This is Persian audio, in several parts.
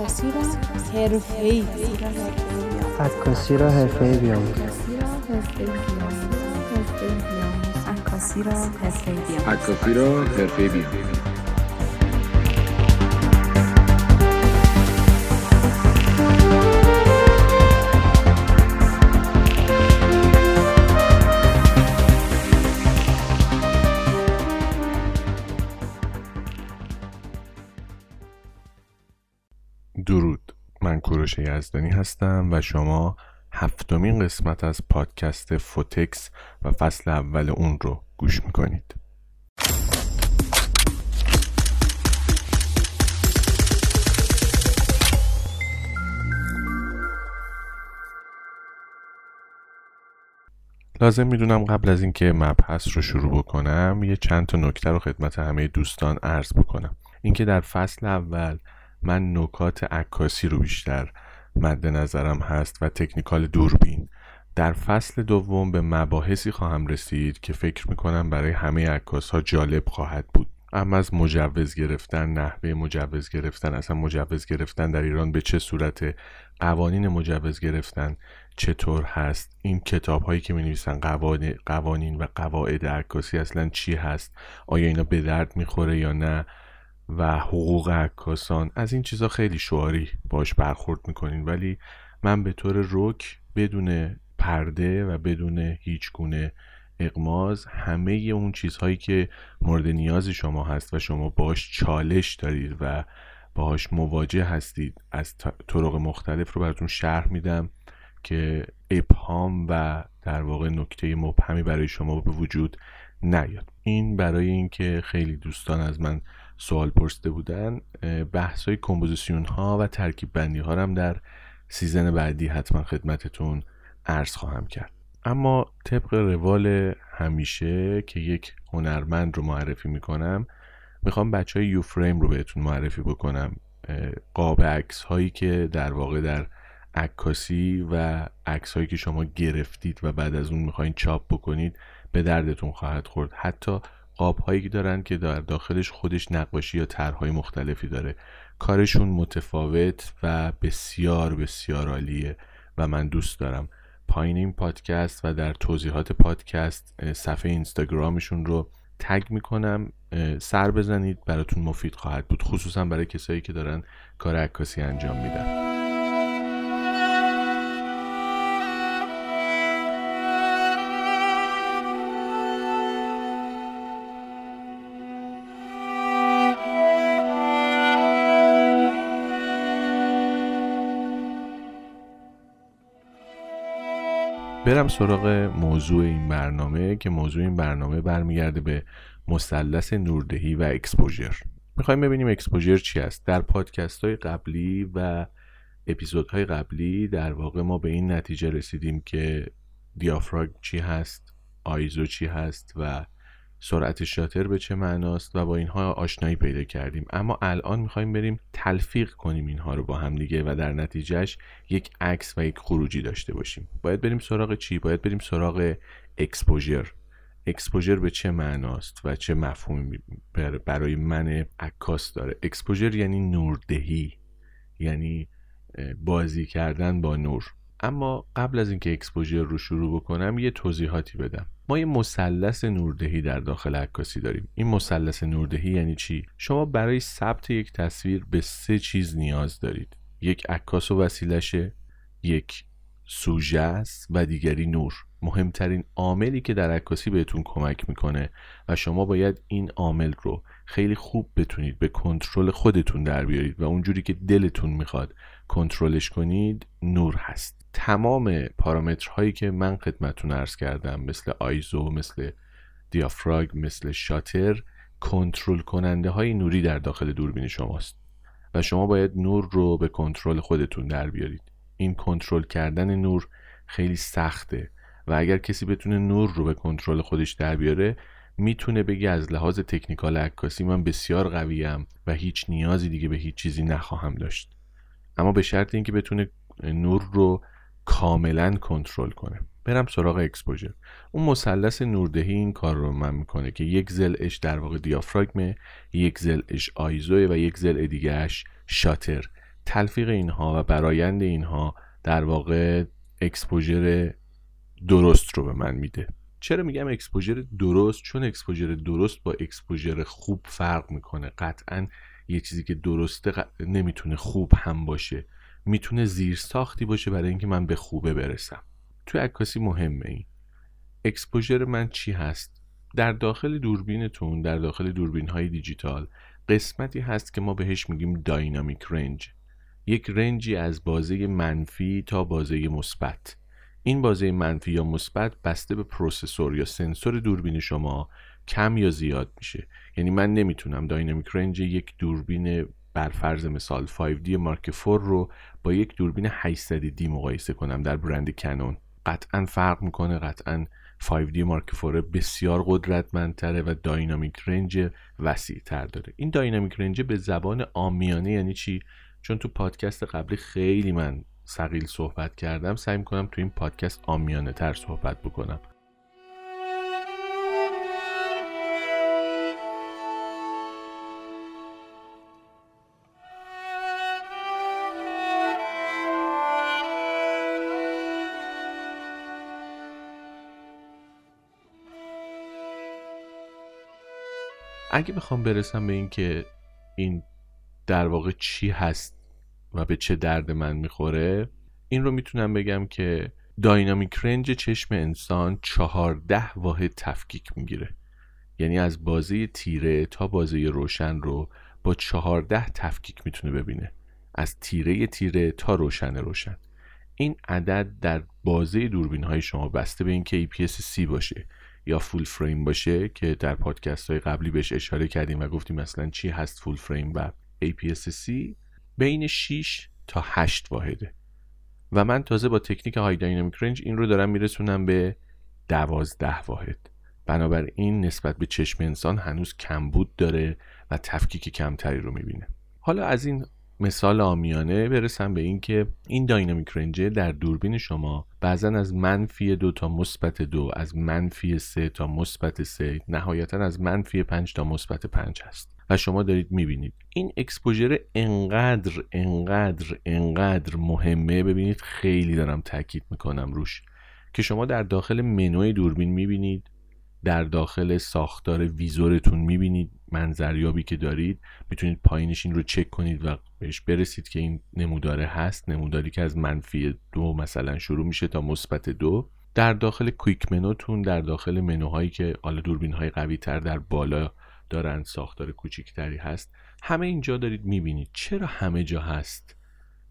عکاسی را حرفه‌ای عکاسی را حرفه‌ای بیاموزید عکاسی را حرفه‌ای بیاموزید عکاسی را حرفه‌ای بیاموزید کوروش یزدانی هستم و شما هفتمین قسمت از پادکست فوتکس و فصل اول اون رو گوش می‌کنید. لازم می‌دونم قبل از اینکه مبحث رو شروع بکنم یه چند تا نکته رو خدمت همه دوستان عرض بکنم. اینکه در فصل اول من نکات عکاسی رو بیشتر مد نظرم هست و تکنیکال دوربین. در فصل دوم به مباحثی خواهم رسید که فکر می‌کنم برای همه عکاس ها جالب خواهد بود. اما از مجوز گرفتن نحوه مجوز گرفتن اصلا مجوز گرفتن در ایران به چه صورت قوانین مجوز گرفتن چطور هست؟ این کتاب هایی که می نویسن قوانین و قواعد عکاسی اصلا چی هست؟ آیا اینا به درد می‌خوره یا نه؟ و حقوق عکاسان. از این چیزا خیلی شعاری باش برخورد می‌کنین ولی من به طور رک بدون پرده و بدون هیچ گونه اقماز همه اون چیزهایی که مورد نیاز شما هست و شما باش چالش دارید و باهاش مواجه هستید از طرق مختلف رو براتون شرح میدم که ابهام و در واقع نکته مبهمی برای شما به وجود نیاد. این برای اینکه خیلی دوستان از من سوال پرسیده بودن بحث های کمپوزیسیون ها و ترکیب بندی ها هم در season بعدی حتما خدمتتون عرض خواهم کرد. اما طبق روال همیشه که یک هنرمند رو معرفی می‌کنم می‌خوام بچه های یو فریم رو بهتون معرفی بکنم. قاب عکس هایی که در واقع در عکاسی و عکس هایی که شما گرفتید و بعد از اون می‌خواین چاپ بکنید به دردتون خواهد خورد. حتی قاب هایی دارن که در داخلش خودش نقاشی یا طرحهای مختلفی داره. کارشون متفاوت و بسیار بسیار عالیه و من دوست دارم. پایین این پادکست و در توضیحات پادکست صفحه اینستاگرامشون رو تگ می‌کنم. سر بزنید. براتون مفید خواهد بود. خصوصا برای کسایی که دارن کار عکاسی انجام میدن. برم سراغ موضوع این برنامه که موضوع این برنامه برمیگرده به مثلث نوردهی و exposure. می‌خوایم ببینیم exposure چی است. در پادکست های قبلی و اپیزودهای قبلی در واقع ما به این نتیجه رسیدیم که دیافراگم چی هست ISO چی هست و سرعت شاتر به چه معناست و با اینها آشنایی پیدا کردیم. اما الان می‌خوایم بریم تلفیق کنیم اینها رو با هم دیگه و در نتیجهش یک عکس و یک خروجی داشته باشیم. باید بریم سراغ چی؟ باید بریم سراغ exposure. exposure به چه معناست و چه مفهومی برای من عکاس داره؟ exposure یعنی نوردهی یعنی بازی کردن با نور. اما قبل از اینکه exposure رو شروع بکنم یه توضیحاتی بدم. ما یه مثلث نوردهی در داخل عکاسی داریم. این مثلث نوردهی یعنی چی؟ شما برای ثبت یک تصویر به سه چیز نیاز دارید. یک عکاس و وسیلشه یک سوژه است و دیگری نور. مهمترین عاملی که در عکاسی بهتون کمک می‌کنه و شما باید این عامل رو خیلی خوب بتونید به کنترل خودتون در بیارید و اونجوری که دلتون می‌خواد کنترلش کنید نور هست. تمام پارامترهایی که من خدمتتون عرض کردم مثل آیزو مثل دیافراگ مثل شاتر کنترل کننده های نوری در داخل دوربین شماست. و شما باید نور رو به کنترل خودتون در بیارید. این کنترل کردن نور خیلی سخته و اگر کسی بتونه نور رو به کنترل خودش در بیاره می‌تونه بگه از لحاظ تکنیکال عکاسی من بسیار قویم و هیچ نیازی دیگه به هیچ چیزی نخواهم داشت. اما به شرط اینکه بتونه نور رو کاملا کنترل کنه. برم سراغ اکسپوژر. اون مثلث نوردهی این کار رو من می‌کنه که یک زلش در واقع دیافراگمه یک ضلعش ISO ه و یک ضلع دیگهش شاتر. تلفیق اینها و برایند اینها در واقع exposure درست رو به من میده. چرا میگم exposure درست؟ چون exposure درست با exposure خوب فرق می‌کنه. قطعا یه چیزی که درسته نمی‌تونه خوب هم باشه. می‌تونه زیر ساختی باشه برای اینکه من به خوبه برسم. توی عکاسی مهمه این. exposure من چی هست؟ در داخل دوربینتون در داخل دوربین های دیجیتال قسمتی هست که ما بهش میگیم dynamic range. یک range ی از بازه منفی تا بازه مثبت. این بازه منفی یا مثبت بسته به processor یا سنسور دوربین شما کم یا زیاد میشه. یعنی من نمی‌تونم dynamic range یک دوربین بر فرض مثال 5D مارک 4 رو با یک دوربین 800D مقایسه کنم در برند کنون قطعا فرق می‌کنه قطعا 5D مارک 4 بسیار قدرتمندتره و داینامیک رنج وسیع تر داره. این داینامیک رنج به زبان آمیانه یعنی چی؟ چون تو پادکست قبلی خیلی من سقیل صحبت کردم سعی می‌کنم تو این پادکست آمیانه تر صحبت بکنم. اگه بخوام برسم به اینکه این در واقع چی هست و به چه درد من می‌خوره این رو می‌تونم بگم که داینامیک رنج چشم انسان چهارده واحد تفکیک می‌گیره. یعنی از بازه تیره تا بازه روشن رو با چهارده تفکیک می‌تونه ببینه. از تیره تیره تا روشن روشن. این عدد در بازه دوربین های شما بسته به اینکه APS-C باشه. یا فول فریم باشه که در پادکست های قبلی بهش اشاره کردیم و گفتیم مثلا چی هست فول فریم و APS-C بین 6 تا 8 واحده. و من تازه با تکنیک های داینامیک رنج این رو دارم میرسونم به 12 واحد. بنابراین نسبت به چشم انسان هنوز کمبود داره و تفکیک کمتری رو می‌بینه. حالا از این مثال آمیانه برسم به اینکه این داینامیک رنجه در دوربین شما بعضا از منفی دو تا مثبت دو از منفی سه تا مثبت سه نهایتا از منفی پنج تا مثبت پنج هست. و شما دارید می‌بینید. این اکسپوژر انقدر انقدر انقدر مهمه ببینید خیلی دارم تاکید می‌کنم روش که شما در داخل منوی دوربین می‌بینید در داخل ساختار ویزورتون می‌بینید منظریابی که دارید می‌تونید پایینش این رو چک کنید و بهش برسید که این نموداره هست. نموداری که از منفی دو مثلا شروع میشه تا مثبت دو. در داخل کویک منوتون در داخل منوهایی که حالا دوربین های قوی تر در بالا دارن ساختار کوچیکتری هست. همه اینجا دارید می‌بینید چرا همه جا هست.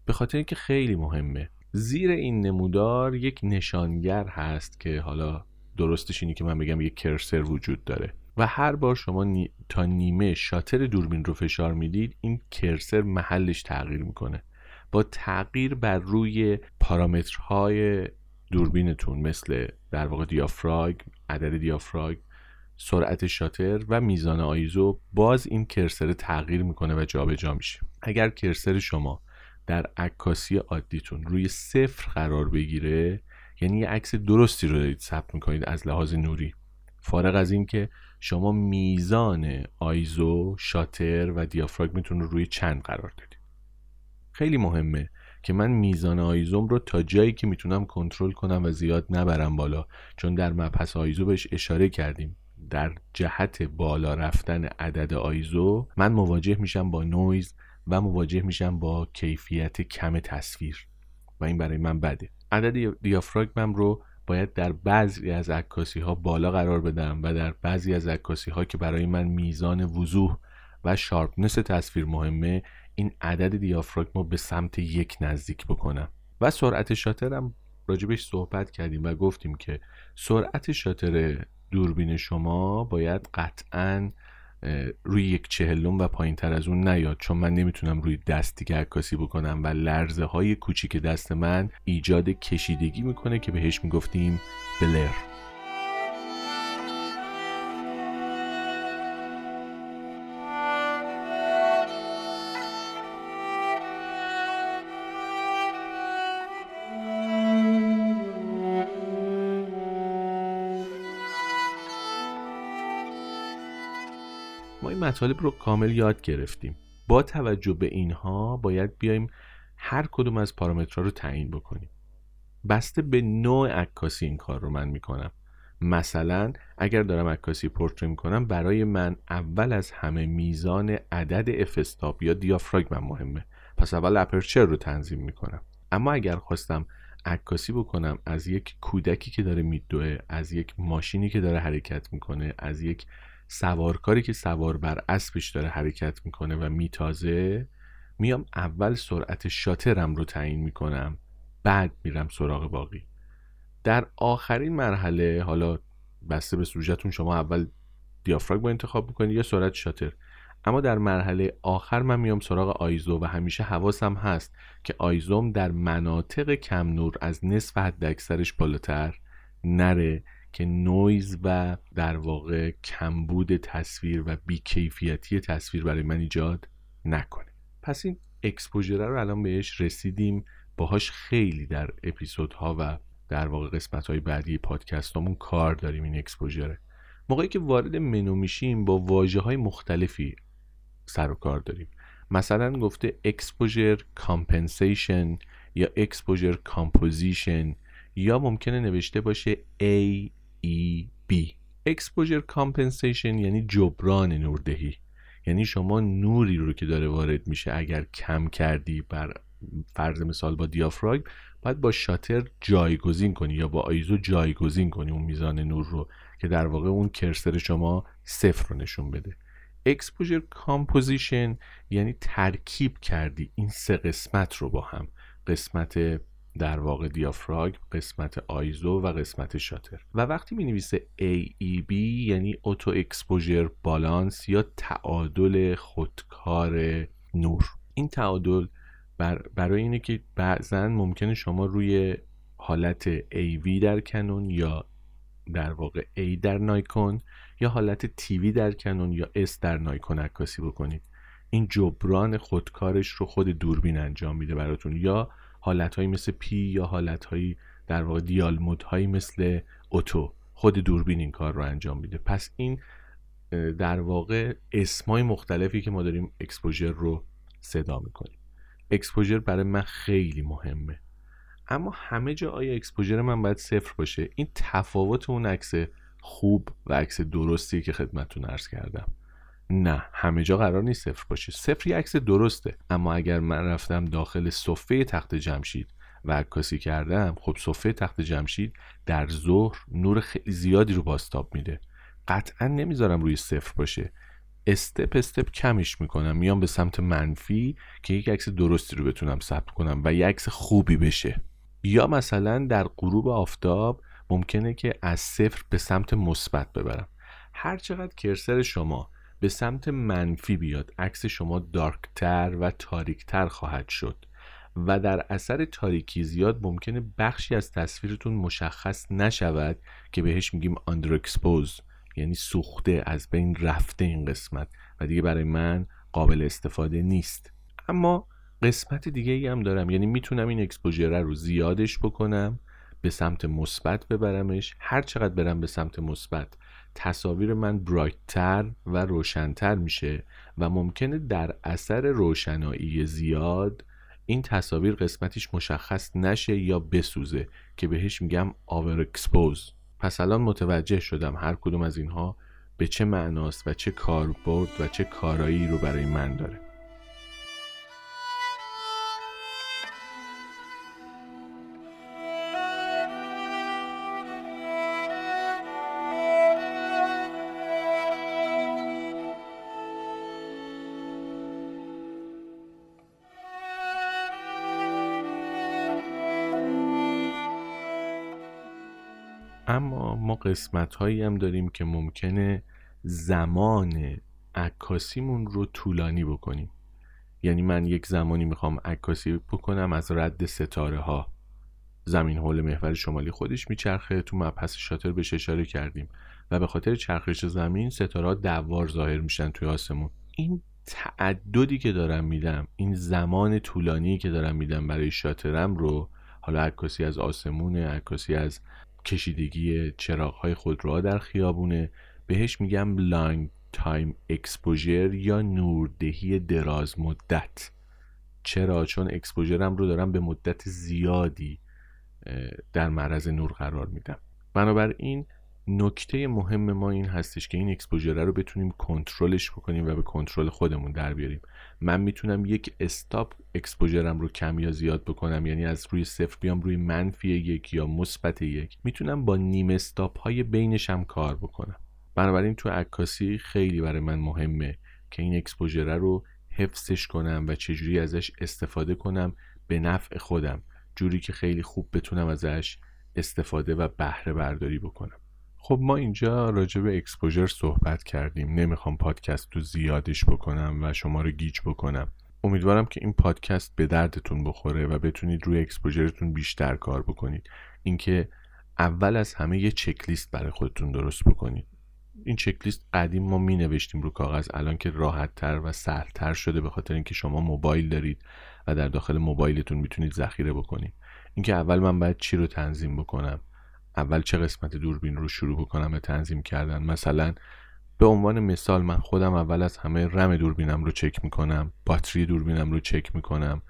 به خاطر اینکه خیلی مهمه. زیر این نمودار یک نشانگر هست که حالا درستش اینه که من بگم یک کرسر وجود داره. و هر بار شما تا نیمه شاتر دوربین رو فشار می‌دید این کرسر محلش تغییر می‌کنه. با تغییر بر روی پارامترهای دوربینتون مثل در واقع دیافراگ عدد دیافراگ سرعت شاتر و میزان آیزو باز این کرسر تغییر می‌کنه و جابجا جا میشه. اگر کرسر شما در عکاسی عادیتون روی صفر قرار بگیره یعنی یه عکس درستی رو دارید ثبت می‌کنید از لحاظ نوری فارغ از اینکه شما میزان آیزو شاتر و دیافراگمتون رو روی چند قرار دادید خیلی مهمه که من میزان آیزوم رو تا جایی که می‌تونم کنترل کنم و زیاد نبرم بالا چون در مبحث آیزو بهش اشاره کردیم. در جهت بالا رفتن عدد آیزو من مواجه میشم با نویز و مواجه میشم با کیفیت کم تصویر. و این برای من بده. عدد دیافراگمم رو باید در بعضی از عکاسی ها بالا قرار بدم و در بعضی از عکاسی ها که برای من میزان وضوح و شارپنس تصویر مهمه این عدد دیافراگم رو به سمت یک نزدیک بکنم. و سرعت شاترم راجبش صحبت کردیم و گفتیم که سرعت شاتر دوربین شما باید قطعا روی یک چهلم و پایین تر از اون نیاد. چون من نمی‌تونم روی دست دیگه عکاسی بکنم و لرزه های کوچیک دست من ایجاد کشیدگی می‌کنه که بهش می‌گفتیم بلر مطالب رو کامل یاد گرفتیم. با توجه به اینها باید بیایم هر کدوم از پارامترها رو تعیین بکنیم. بسته به نوع عکاسی این کار رو من می‌کنم. مثلا اگر دارم عکاسی پورتری می‌کنم برای من اول از همه میزان عدد افستاب یا دیافراگم مهمه. پس اول اپرچر رو تنظیم می‌کنم. اما اگر خواستم عکاسی بکنم از یک کودکی که داره میدوه از یک ماشینی که داره حرکت می‌کنه از یک سوارکاری که سوار بر اسبش داره حرکت می‌کنه و میتازه میام اول سرعت شاترم رو تعیین می‌کنم بعد میرم سراغ باقی. در آخرین مرحله حالا بسته به سوژتون شما اول دیافراگم با انتخاب می‌کنید یا سرعت شاتر. اما در مرحله آخر من میام سراغ آیزو و همیشه حواسم هست که آیزوم در مناطق کم نور از نصف حد اکثرش بالاتر نره. که نویز و در واقع کمبود تصویر و بیکیفیتی تصویر برای من ایجاد نکنه. پس این exposure ه رو الان بهش رسیدیم. باهاش خیلی در اپیزودها و در واقع قسمت های بعدی پادکستامون کار داریم این exposure ه. موقعی که وارد منو میشیم با واژه های مختلفی سر و کار داریم. مثلا گفته exposure compensation یا exposure composition یا ممکنه نوشته باشه A E B. exposure compensation یعنی جبران نوردهی. یعنی شما نوری رو که داره وارد میشه اگر کم کردی بر فرض مثال با دیافراگم باید با شاتر جایگزین کنی یا با ISO جایگزین کنی اون میزان نور رو که در واقع اون cursor شما صفر رو نشون بده. exposure composition یعنی ترکیب کردی این سه قسمت رو با هم. قسمت در واقع دیافراگ قسمت آیزو و قسمت شاتر. و وقتی می نویسه AEB یعنی اوتو اکسپوژر بالانس یا تعادل خودکار نور. این تعادل بر برای اینه که بعضا ممکنه شما روی حالت AV در کنون یا در واقع A در نایکون یا حالت TV در کنون یا S در نایکون عکاسی بکنید. این جبران خودکارش رو خود دوربین انجام میده براتون. یا حالتهایی مثل P یا حالتهایی در واقع dial mode هایی مثل auto. خود دوربین این کار رو انجام میده. پس این در واقع اسمای مختلفی که ما داریم exposure رو صدا می‌کنیم. exposure برای من خیلی مهمه. اما همه جا آیا exposure من باید صفر باشه؟ این تفاوت اون عکس خوب و عکس درستی که خدمتتون عرض کردم. نه همه جا قرار نیست صفر باشه. صفر یه عکس درسته. اما اگر من رفتم داخل صفه تخت جمشید و عکاسی کردم خب صفه تخت جمشید در ظهر نور خیلی زیادی رو باستاب میده. قطعا نمی‌ذارم روی صفر باشه. استپ استپ کمش می‌کنم. میام به سمت منفی که یک عکس درستی رو بتونم ثبت کنم و یک عکس خوبی بشه. یا مثلا در غروب آفتاب ممکنه که از صفر به سمت مثبت ببرم. هر چقدر کرسر شما به سمت منفی بیاد. عکس شما دارکتر و تاریکتر خواهد شد و در اثر تاریکی زیاد ممکنه بخشی از تصویرتون مشخص نشود که بهش میگیم under expose یعنی سوخته از بین رفته این قسمت و دیگه برای من قابل استفاده نیست. اما قسمت دیگه ای هم دارم. یعنی می‌تونم این exposure رو زیادش بکنم به سمت مثبت ببرمش. هر چقدر برم به سمت مثبت تصاویر من bright تر و روشنتر میشه و ممکنه در اثر روشنایی زیاد این تصاویر قسمتش مشخص نشه یا بسوزه که بهش میگم over expose پس الان متوجه شدم هر کدوم از اینها به چه معناست و چه کاربرد و چه کارایی رو برای من داره. اما ما قسمت هایی هم داریم که ممکنه زمان عکاسیمون رو طولانی بکنیم. یعنی من یک زمانی می‌خوام عکاسی بکنم از رد ستاره ها زمین حول محور شمالی خودش میچرخه تو مبحث شاتر بهش اشاره کردیم. و به خاطر چرخش زمین ستاره دوار ظاهر میشن توی آسمون. این تعددی که دارم میدم این زمان طولانی که دارم میدم برای شاترم رو حالا عکاسی از آسمون عکاسی از کشیدگی چراغ های خودروها در خیابونه بهش میگم long time exposure یا نوردهی دراز مدت. چرا؟ چون exposure م رو دارم به مدت زیادی در معرض نور قرار میدم. بنابراین نکته مهم ما این هستش که این exposure رو بتونیم کنترلش بکنیم و به کنترل خودمون در بیاریم. من می‌تونم یک stop exposure م رو کم یا زیاد بکنم یعنی از روی صفر بیام روی منفی یک یا مثبت یک. می‌تونم با نیم stop های بینش هم کار بکنم. بنابراین تو عکاسی خیلی برای من مهمه که این exposure رو حفظش کنم و چجوری ازش استفاده کنم به نفع خودم. جوری که خیلی خوب بتونم ازش استفاده و بهره برداری بکنم. خب ما اینجا راجع به exposure صحبت کردیم. نمی‌خوام پادکست رو زیادش بکنم و شما رو گیج بکنم. امیدوارم که این پادکست به دردتون بخوره و بتونید روی اکسپوژرتون بیشتر کار بکنید. اینکه اول از همه یه چکلیست برای خودتون درست بکنید. این چکلیست قدیم ما می نوشتیم رو کاغذ الان که راحت تر و سهل تر شده به خاطر اینکه شما موبایل دارید و در داخل موبایلتون می‌تونید ذخیره بکنید. اینکه اول من باید چی رو تنظیم بکنم؟ اول چه قسمت دوربین رو شروع بکنم به تنظیم کردن؟ مثلا به عنوان مثال من خودم اول از همه رم دوربینم رو چک می‌کنم باتری دوربینم رو چک می‌کنم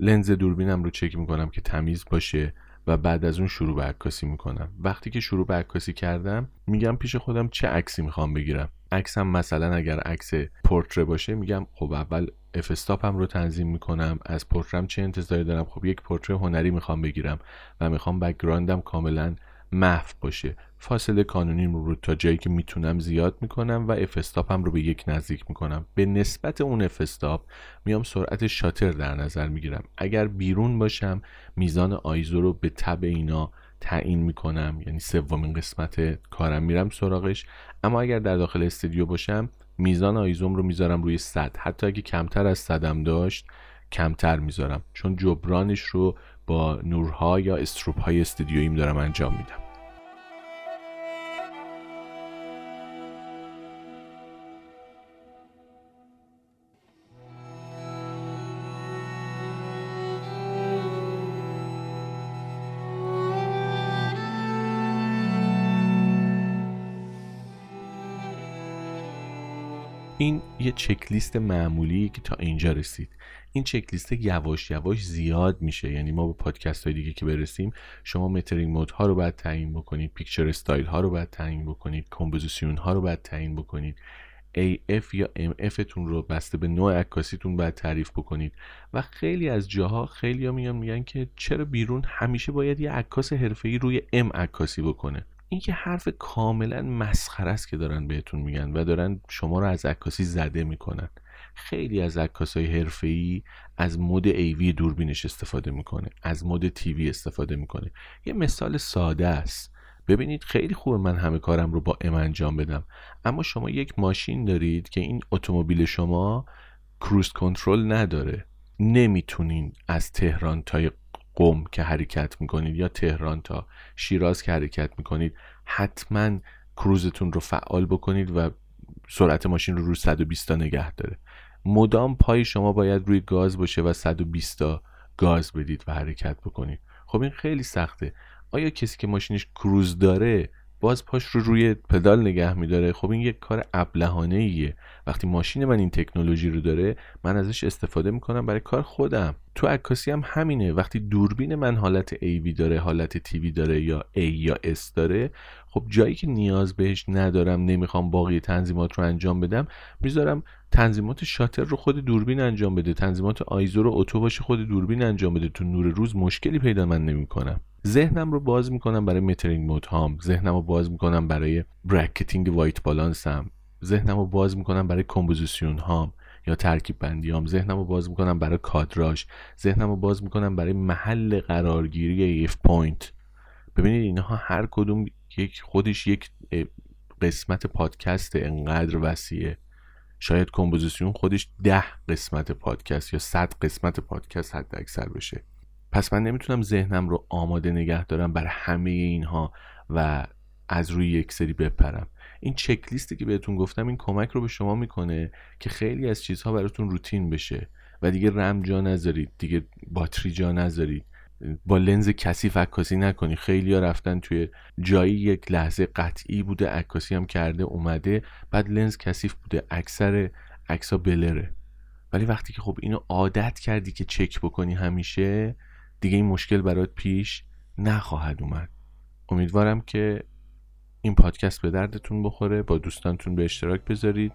لنز دوربینم رو چک می‌کنم که تمیز باشه. و بعد از اون شروع به عکاسی می‌کنم. وقتی که شروع به عکاسی کردم میگم پیش خودم چه عکسی می‌خوام بگیرم. عکسم مثلا اگر عکس پورتره باشه میگم خب اول افستاپم رو تنظیم می‌کنم. از پورترم چه انتظاری دارم؟ خب یک پورتره هنری می‌خوام بگیرم و می‌خوام بکگراندم کاملا محو باشه. فاصله کانونی رو تا جایی که می‌تونم زیاد می‌کنم و افستاپم رو به یک نزدیک می‌کنم. به نسبت اون افستاپ میام سرعت شاتر در نظر می‌گیرم. اگر بیرون باشم میزان آیزو رو به تب اینا تعیین می‌کنم. یعنی سومین قسمت کارم میرم سراغش. اما اگر در داخل استودیو باشم میزان آیزوم رو می‌ذارم روی 100 حتی اگه کمتر از صدم داشت کمتر می‌ذارم. چون جبرانش رو با نورها یا استروپ های استودیوییم دارم انجام میدم. این یه چکلیست معمولی که تا اینجا رسید. این چکلیست یواش یواش زیاد میشه. یعنی ما به پادکست های دیگه که برسیم شما metering mode ها رو باید تعیین بکنید picture style ها رو باید تعیین بکنید composition ها رو باید تعیین بکنید. AF یا MF تون رو بسته به نوع عکاسیتون باید تعریف بکنید. و خیلی از جاها خیلی ها میگن که چرا بیرون همیشه باید یه عکاس حرفه‌ای روی M عکاسی بکنه. این که حرف کاملا مسخره است که دارن بهتون میگن و دارن شما رو از عکاسی زده می‌کنن. خیلی از عکاسای حرفه‌ای از مد ایوی دوربینش استفاده می‌کنه از مد تیوی استفاده می‌کنه. یه مثال ساده است. ببینید خیلی خوبه من همه کارم رو با ام انجام بدم. اما شما یک ماشین دارید که این اتومبیل شما کروز کنترل نداره. نمی‌تونین از تهران تا قم که حرکت می‌کنید یا تهران تا شیراز که حرکت می‌کنید حتما کروزتون رو فعال بکنید و سرعت ماشین رو رو 120 تا نگه داره. مدام پای شما باید روی گاز باشه و 120 تا گاز بدید و حرکت بکنید. خب این خیلی سخته. آیا کسی که ماشینش کروز داره باز پاش رو روی پدال نگه میداره. خب این یک کار ابلهانه ایه وقتی ماشین من این تکنولوژی رو داره من ازش استفاده می‌کنم برای کار خودم. تو عکاسی هم همینه. وقتی دوربین من حالت AV داره حالت TV داره یا A یا S داره خب جایی که نیاز بهش ندارم نمی‌خوام باقی تنظیمات رو انجام بدم می‌ذارم تنظیمات شاتر رو خود دوربین انجام بده. تنظیمات ISO رو auto باشه خود دوربین انجام بده. تو نور روز مشکلی پیدا من نمی‌کنم. ذهنم رو باز می‌کنم برای metering mode هام. ذهنم رو باز می‌کنم برای bracketing white balance هم. ذهنم رو باز می‌کنم برای composition هام یا ترکیب بندی هم ذهنم رو باز می‌کنم برای کادراژ. ذهنم رو باز می‌کنم برای محل قرارگیری AF point ببینید اینها هر کدوم یک خودش یک قسمت پادکست انقدر وسیعه. شاید composition خودش ده قسمت پادکست یا صد قسمت پادکست حد اکثر بشه. پس من نمی‌تونم ذهنم رو آماده نگه دارم بر همه اینها و از روی یک سری بپرم. این چک لیستی که بهتون گفتم این کمک رو به شما می‌کنه که خیلی از چیزها براتون روتین بشه. و دیگه رم جا نذارید دیگه باتری جا نذارید. با لنز کثیف عکاسی نکنی. خیلی رفتن توی جایی یک لحظه قطعی بوده عکاسی هم کرده اومده بعد لنز کثیف بوده. اکثر عکسا بلره. ولی وقتی که خب اینو عادت کردی که چک بکنی همیشه دیگه این مشکل برات پیش نخواهد اومد. امیدوارم که این پادکست به دردتون بخوره. با دوستانتون به اشتراک بذارید.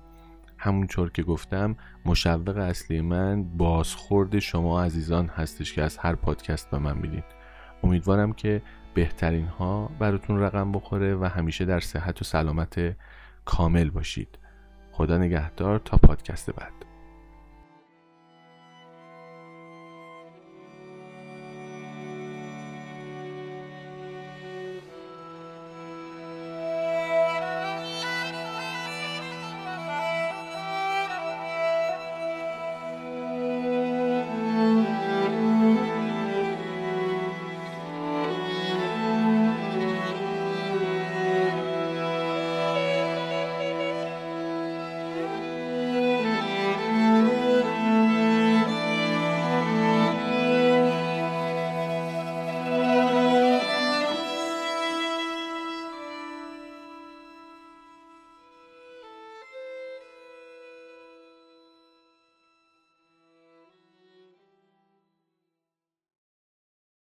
همونطور که گفتم مشوق اصلی من بازخورد شما عزیزان هستش که از هر پادکست به من میدین. امیدوارم که بهترین ها براتون رقم بخوره و همیشه در صحت و سلامت کامل باشید. خدا نگهدار تا پادکست بعد.